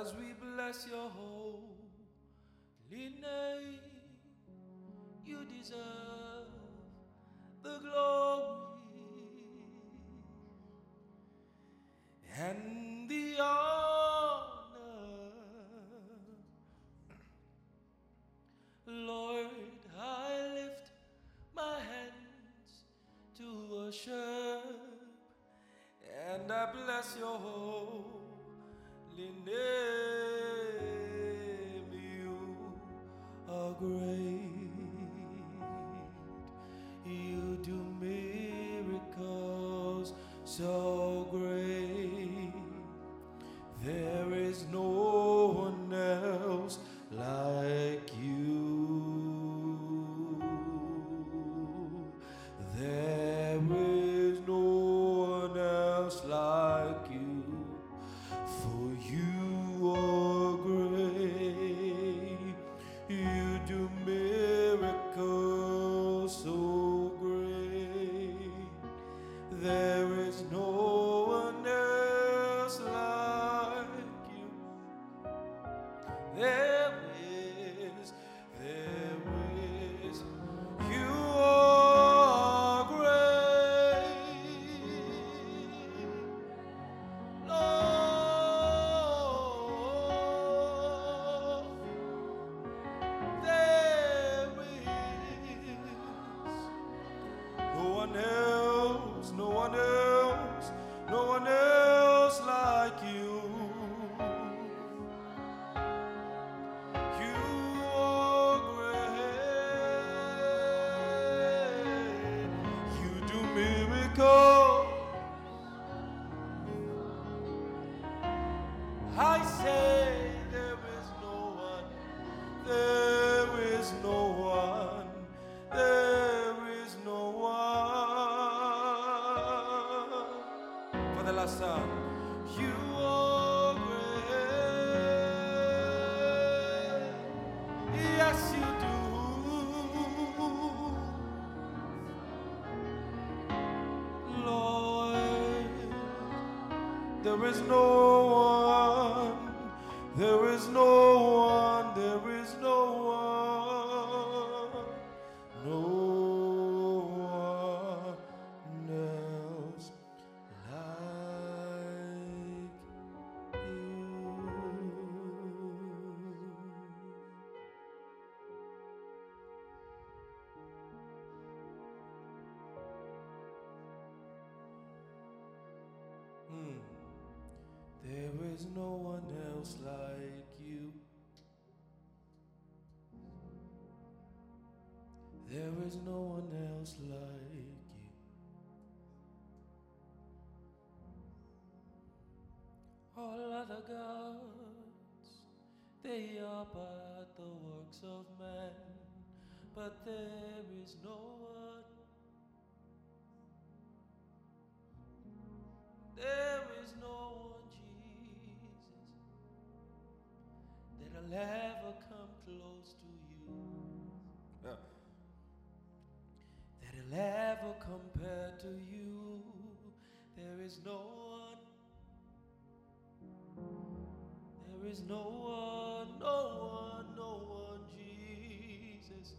as we bless your holy name. You deserve the glory and the honor. Lord, I lift my hands to worship and I bless your holy name. You are great. You do miracles so there is no There is no one else like you. There is no one else like you. All other gods, they are but the works of man, but there is no one. There is no one, that'll ever come close to you. Uh, That'll ever compare to you. There is no one. There is no one, no one, no one, Jesus,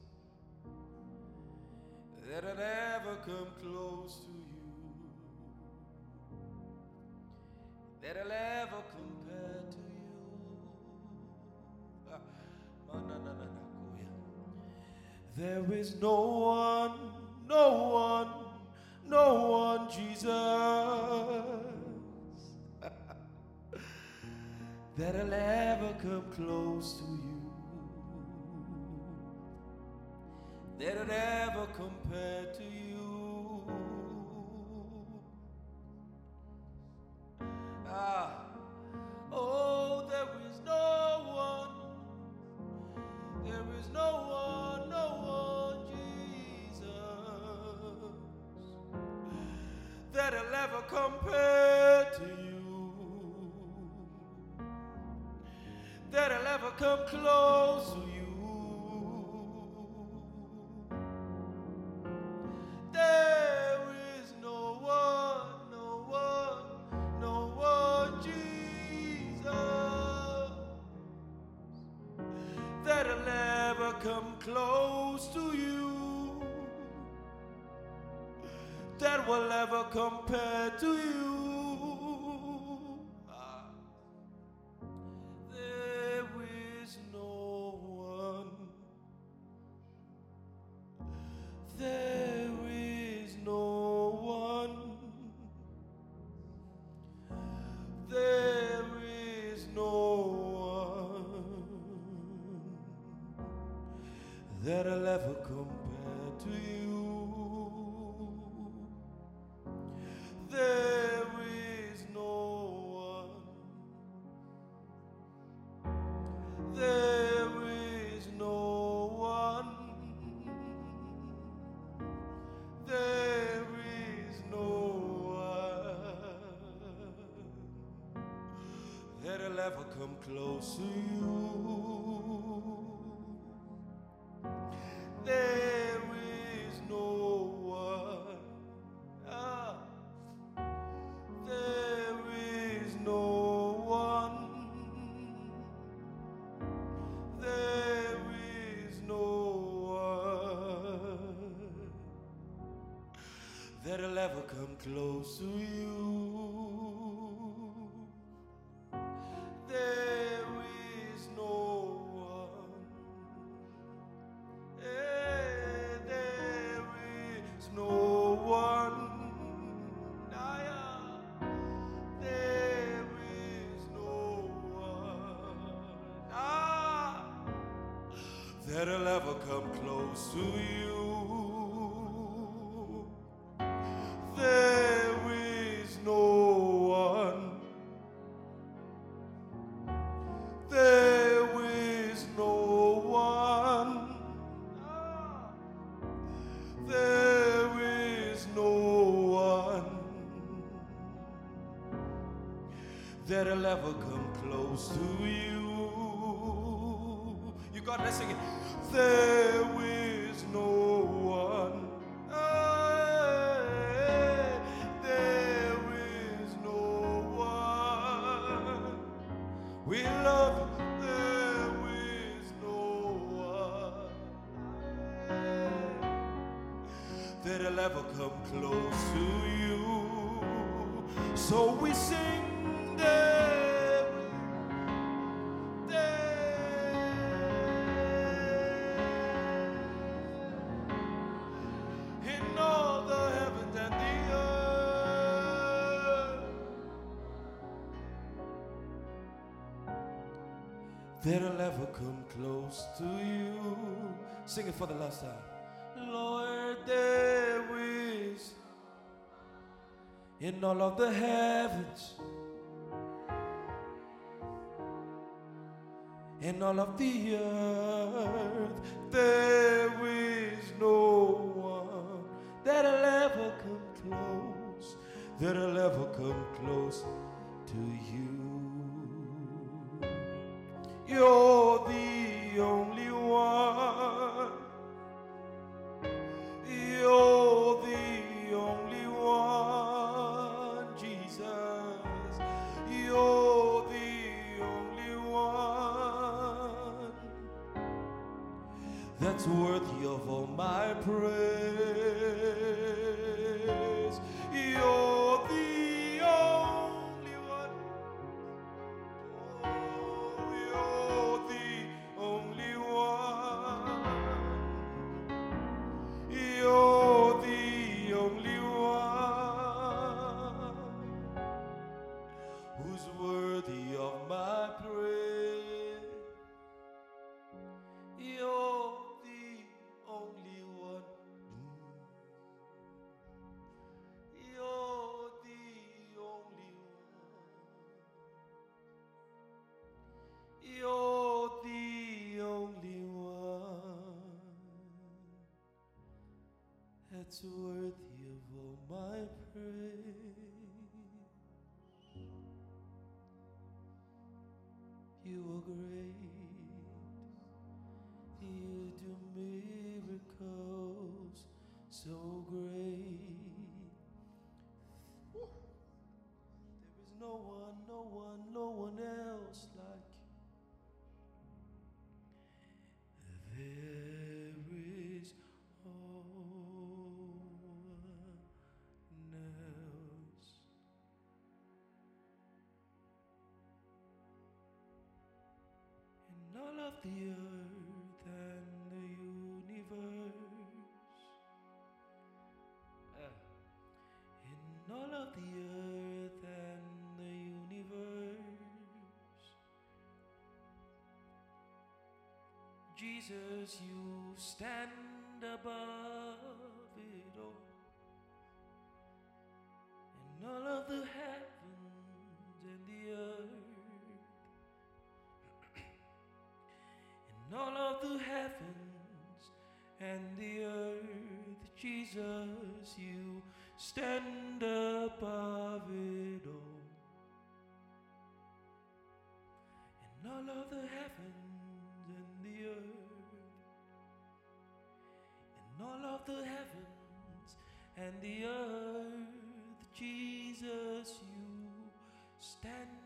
that'll ever come close to you that'll ever compare There is no one, no one, no one, Jesus, that'll ever come close to you. That'll ever compare to you. Ah, oh, there is no one, there is no one, that'll ever compare to you, that'll ever come close to you. never compare to you. close to you. There is no one, there is no one, there is no one that'll ever come close to you. never come close to you. That'll ever come close to you. Sing it for the last time. Lord, there is in all of the heavens, in all of the earth, there is no one that'll ever come close, that'll ever come close to you. to of the earth and the universe. Uh. In all of the earth and the universe. Jesus, you stand above. and the earth, Jesus, you stand.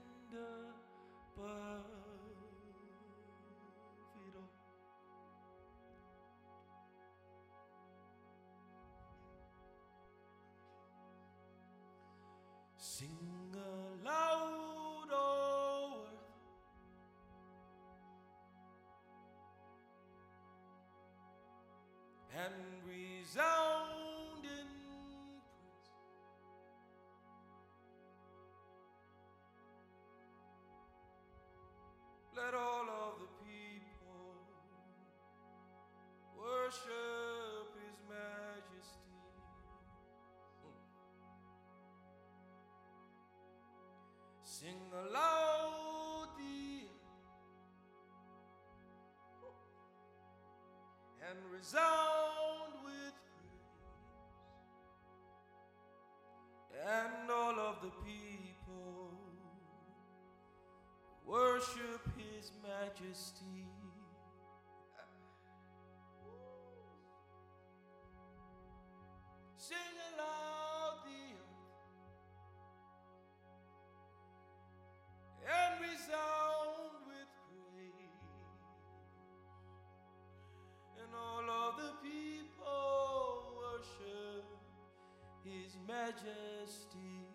His majesty.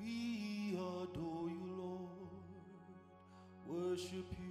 We adore you, Lord. Worship you.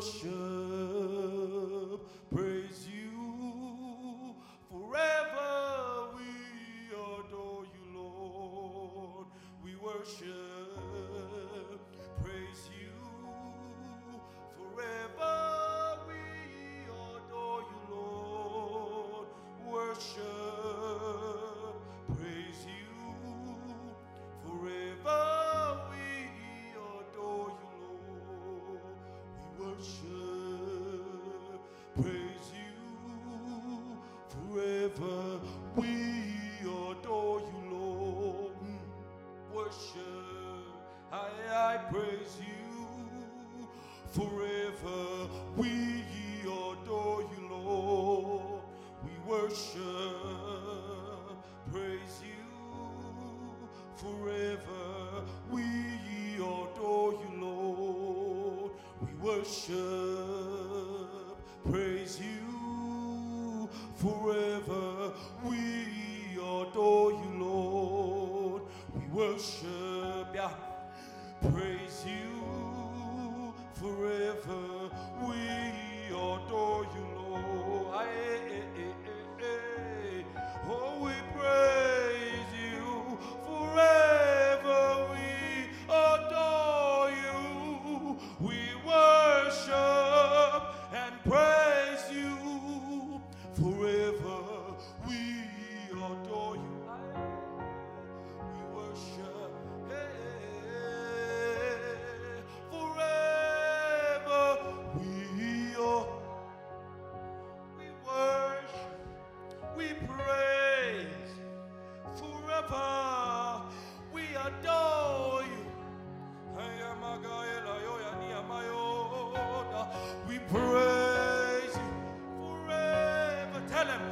worship. worship, praise you forever. We adore you, Lord. We worship, yeah. adore you. We praise you forever. Tell him.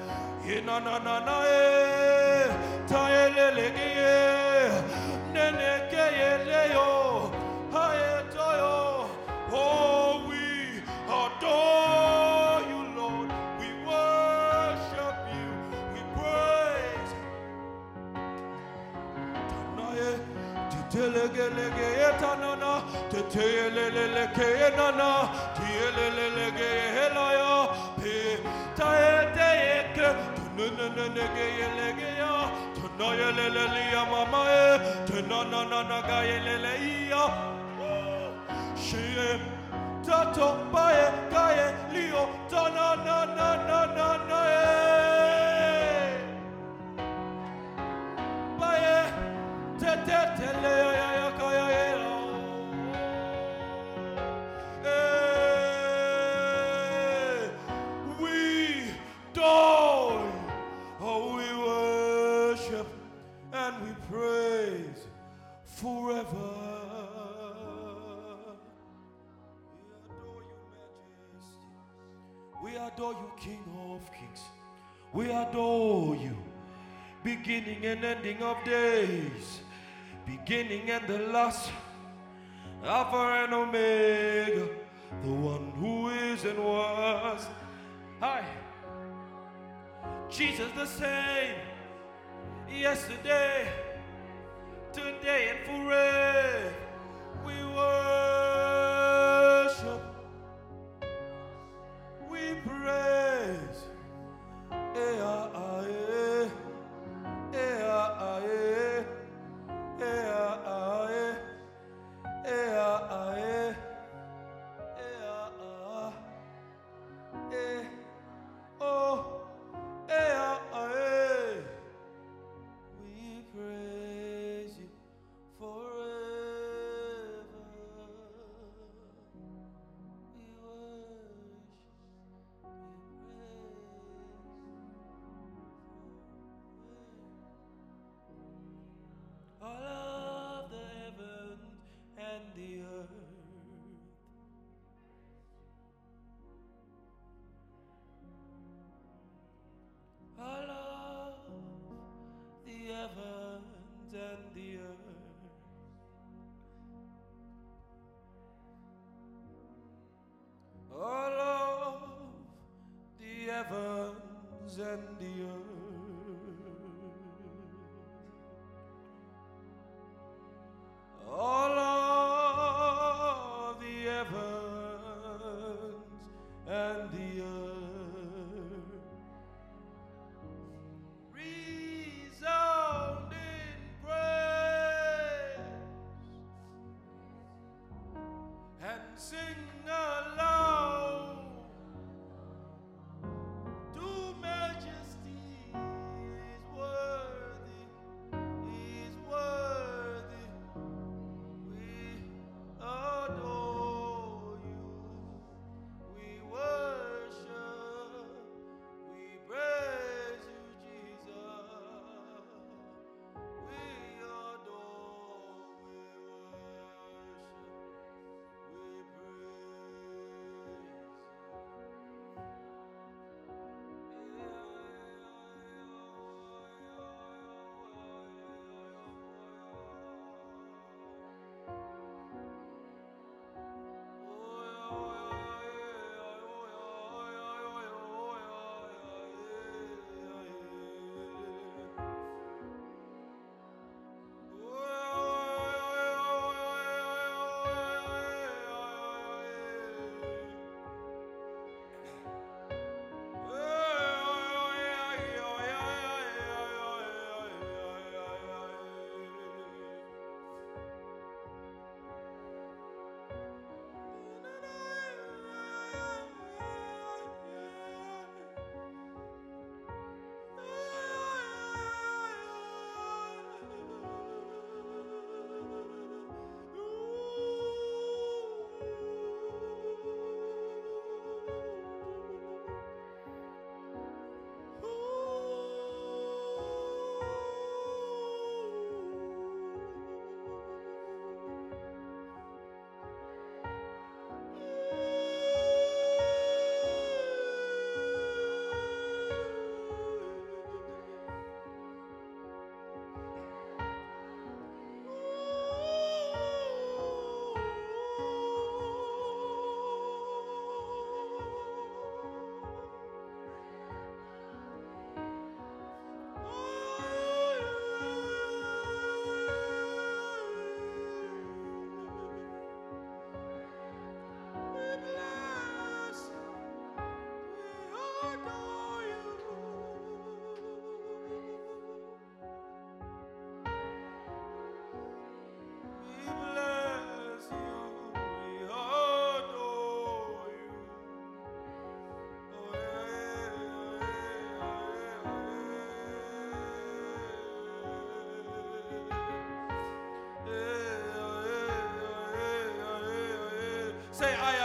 Ketanana, Tetelele Kenana, Tielele Gelaya, Taete, Tununegelegeya, Tunayelelia Mamae, Tunanana Gaeleleia, Shim, Tato Bae, Gae, Leo, Tanana. beginning and ending of days, beginning and the last, Alpha and Omega, the one who is and was. Hi, Jesus the same, yesterday, today, and forever. We worship, we pray. sing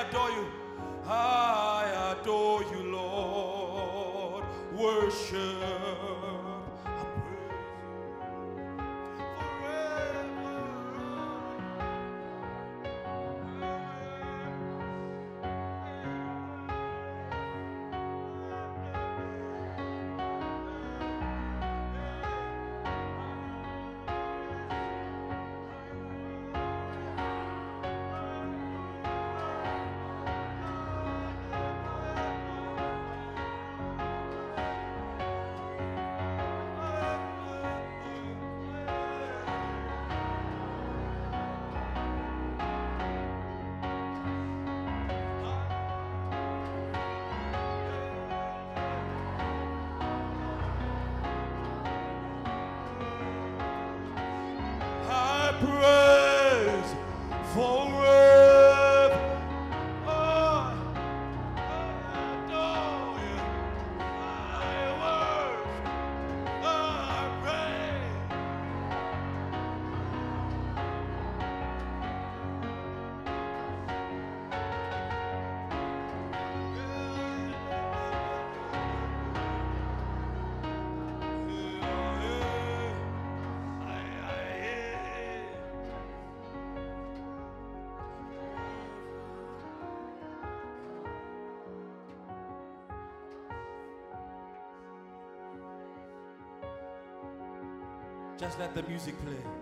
adore you. Just let the music play.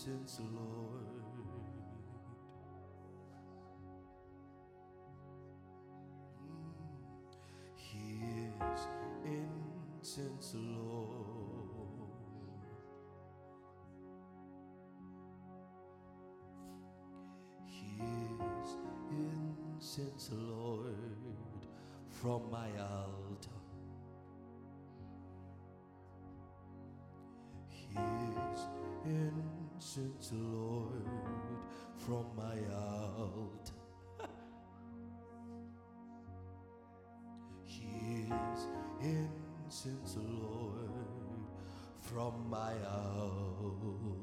presence, Lord. Incense, Lord. Here's incense, Lord, from my altar. Lord, from my altar. Here's incense, Lord, from my altar.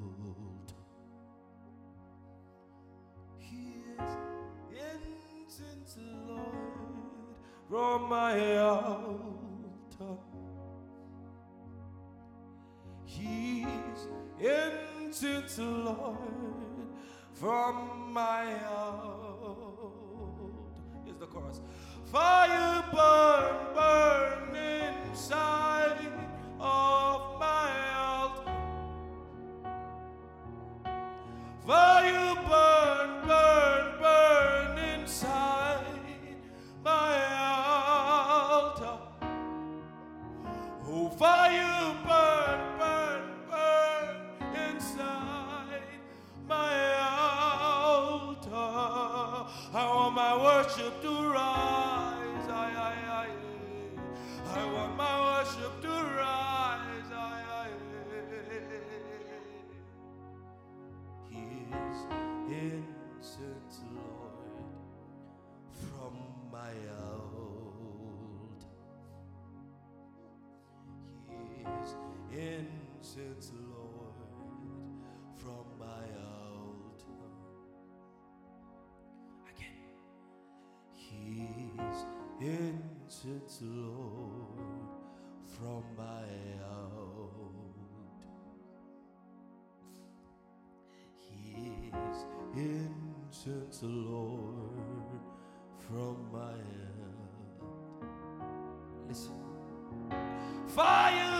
Here's incense, Lord, from my altar. Incense, Lord, from my heart. Here's the chorus. Fire burn, burn inside of incense, Lord, from my altar. His incense, Lord, from my altar. Listen. Fire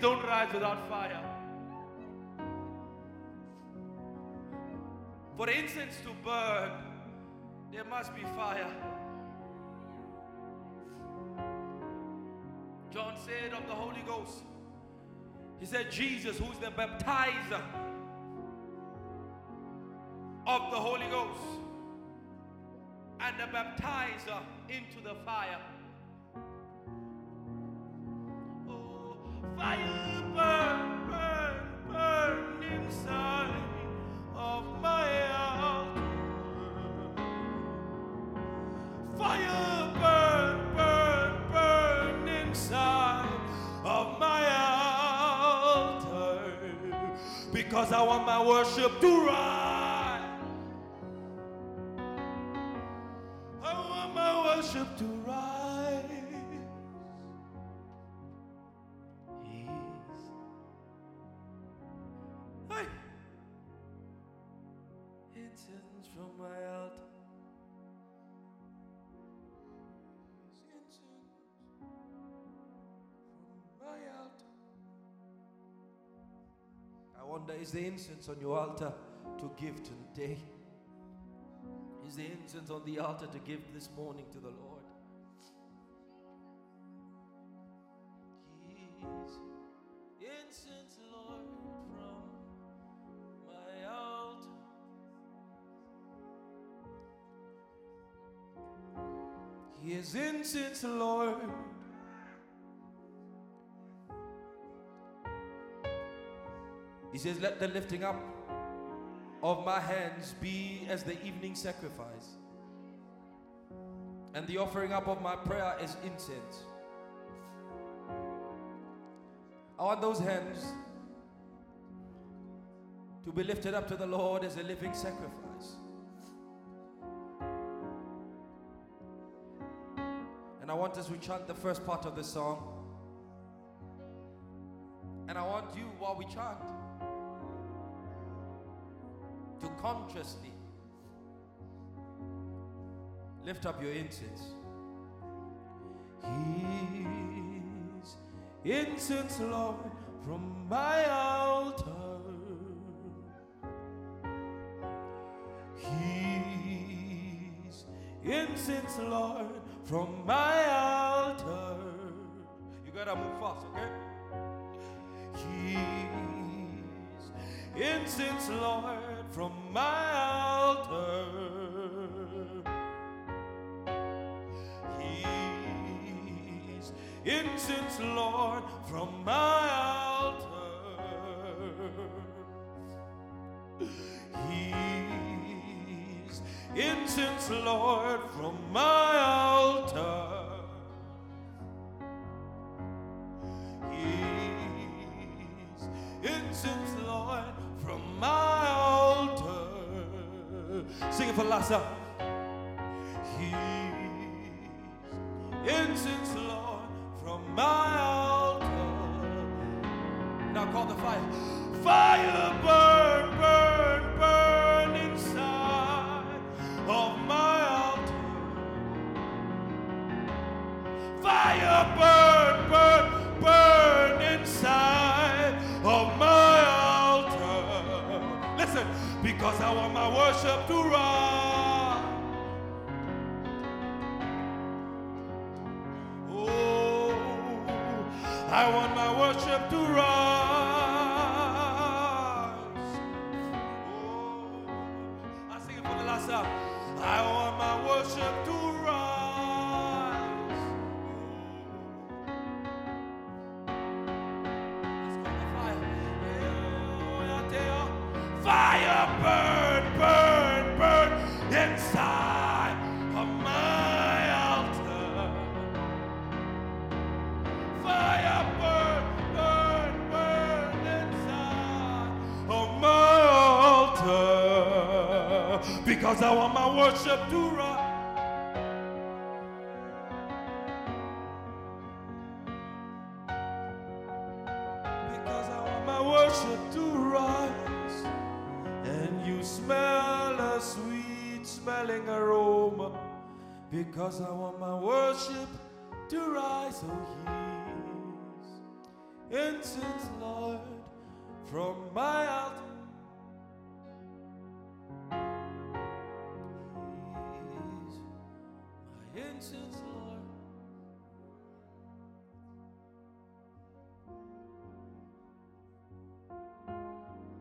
Don't rise without fire. For incense to burn, there must be fire. John said of the Holy Ghost, he said, Jesus, who's the baptizer of the Holy Ghost and the baptizer into the fire. Because I want my worship to rise. Incense from my altar. From my altar. I wonder, is the incense on your altar to give today? Is the incense on the altar to give this morning to the Lord? Is incense, Lord. He says, Let the lifting up of my hands be as the evening sacrifice, and the offering up of my prayer is incense. I want those hands to be lifted up to the Lord as a living sacrifice. Want us to chant the first part of the song. And I want you, while we chant, to consciously lift up your incense. He's incense, Lord, from my altar. Incense, Lord, from my altar. You gotta move fast, okay? Keys, incense, Lord, from my altar. Keys, incense, Lord, from my altar. Incense, Lord, from my altar. He's incense, Lord, from my altar. Sing it for Lassa. He's incense, Lord, from my altar. Now call the fire. Fire burn, because I want my worship to rise. Oh, I want my worship to rise. Fire burn, burn, burn inside of my altar. Fire burn, burn, burn inside of my altar. Because I want my worship to rise. Because I want my worship to rise. Oh, he's incense, Lord, from my altar. My incense, Lord.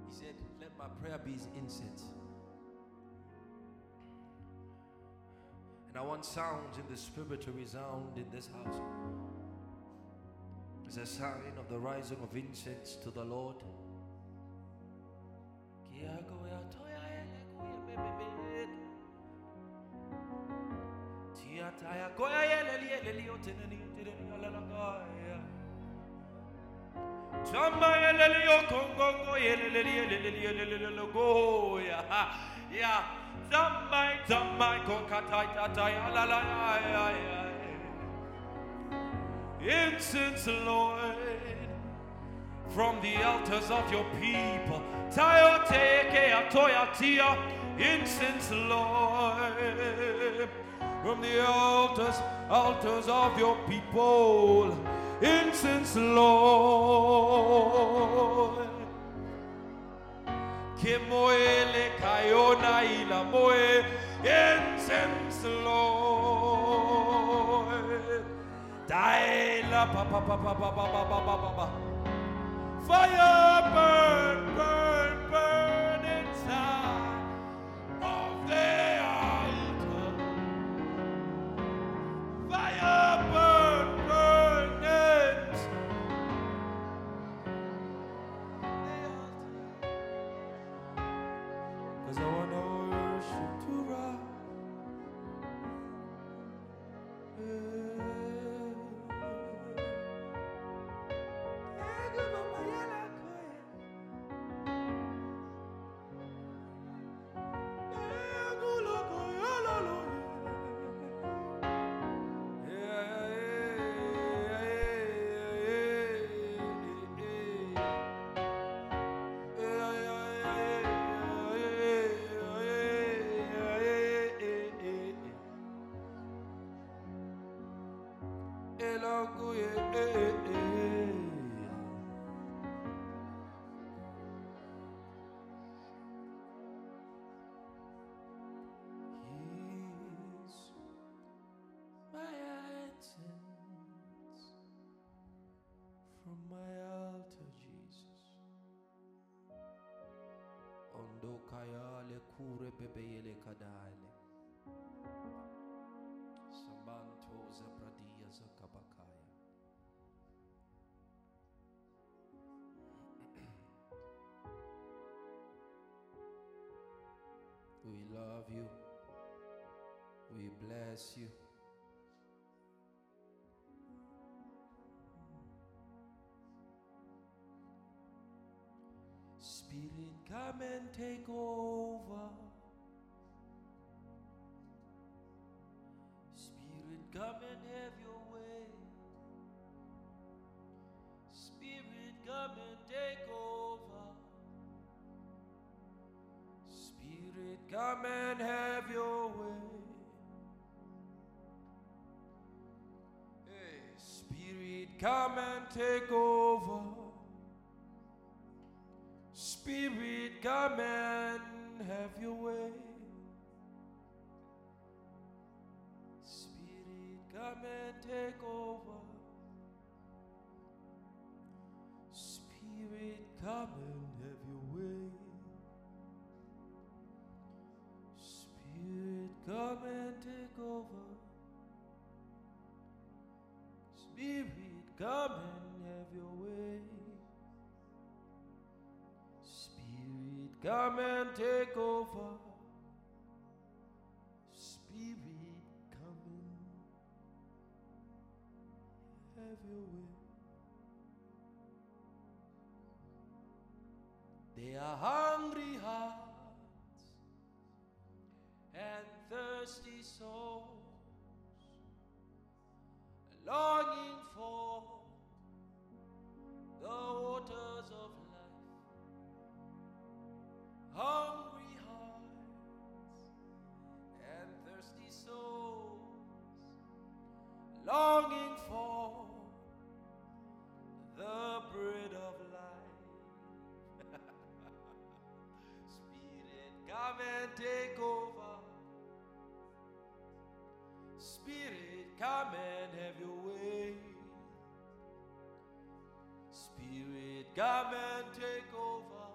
He said, Let my prayer be his incense. And I want sounds in the spirit to resound in this house. As a sign of the rising of incense to the Lord. Chamba yelele yo kongongo yelele yelele yelele logo ya ya Zamba zamba kokatai tatai ya Incense Lord from the altars of your people. Tayo teke atoya tia Incense Lord from the altars altars of your people. Incense, Lord. Kemoele kayona ila moe, incense, Lord. Daila pa pa pa pa pa pa pa pa pa pa. Fire burn, burn, burn inside of the yeah. You. We bless you. Spirit, come and take over. Come and take over. Spirit, come and have your way. Spirit, come and take over. Spirit, come and have your way. Spirit, come and take over. Come and have your way. Spirit, come and take over. Spirit, come and have your way. They are hungry hearts and thirsty souls, longing for the waters of life. Hungry hearts and thirsty souls, longing for the bread of life. Spirit, come and take over. Come and have your way. Spirit, come and take over.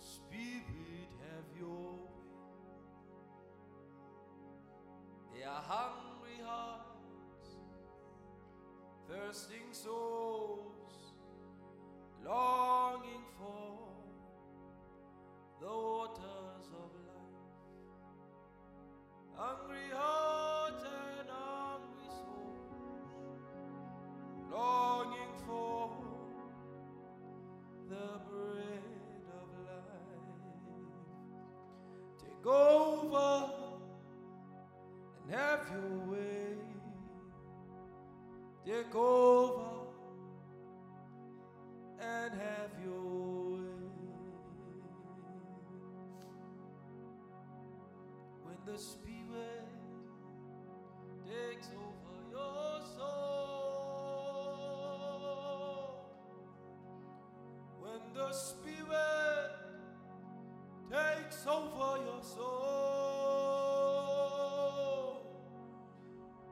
Spirit, have your way. They are hungry hearts, thirsting souls, longing for the waters of life. Hungry hearts and the Spirit takes over your soul,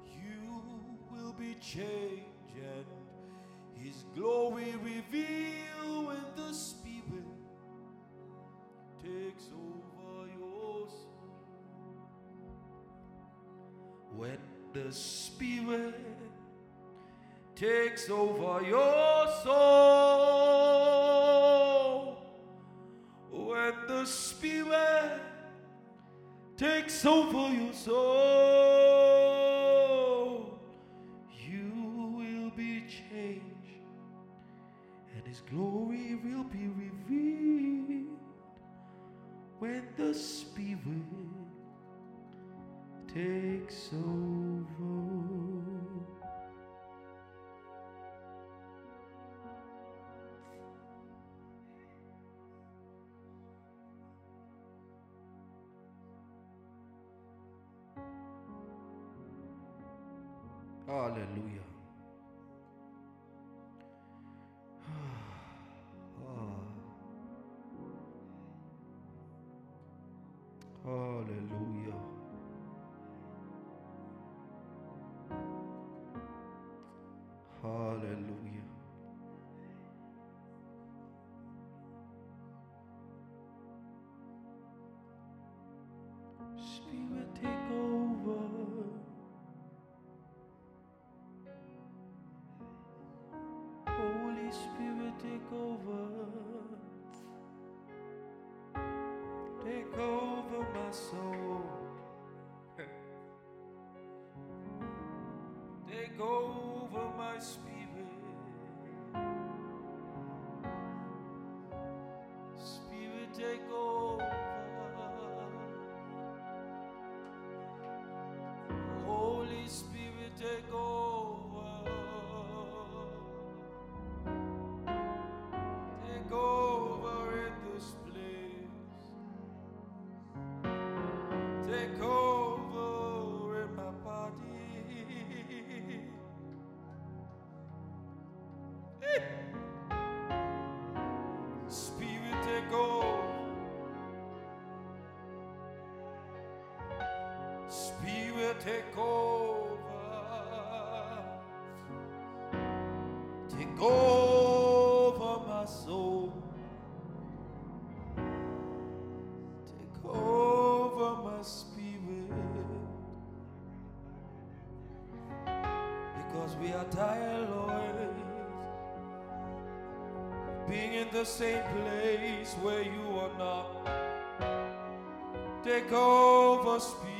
you will be changed and His glory revealed when the Spirit takes over your soul. When the Spirit takes over your soul, Spirit takes over your soul, Hallelujah. the same place where you are not. Take over, Spirit.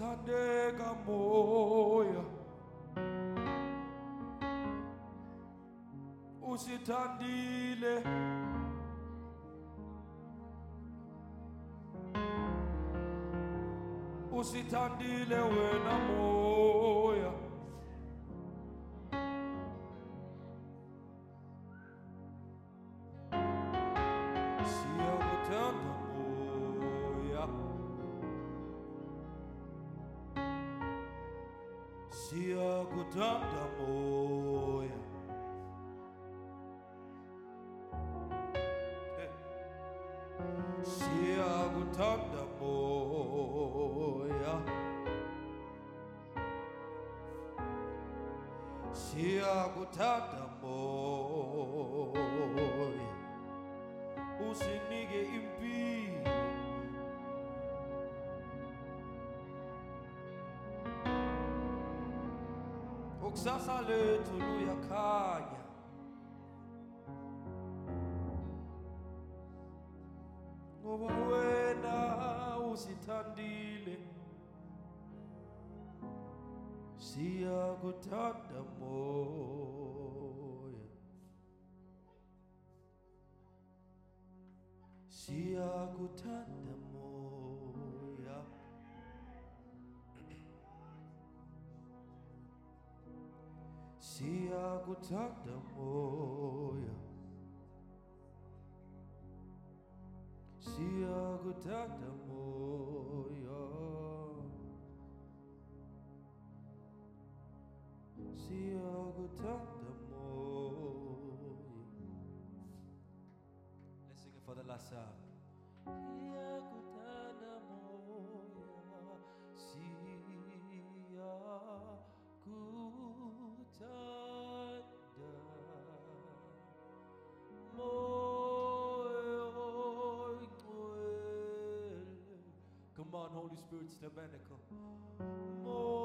wathandeka moya Usitandile usithandile wena moya Kusasa lethu luyakhanya. Ngoba wena usithandile. Siyakuthanda moya. Siyakuthanda kutanda moya siyakutanda It's the More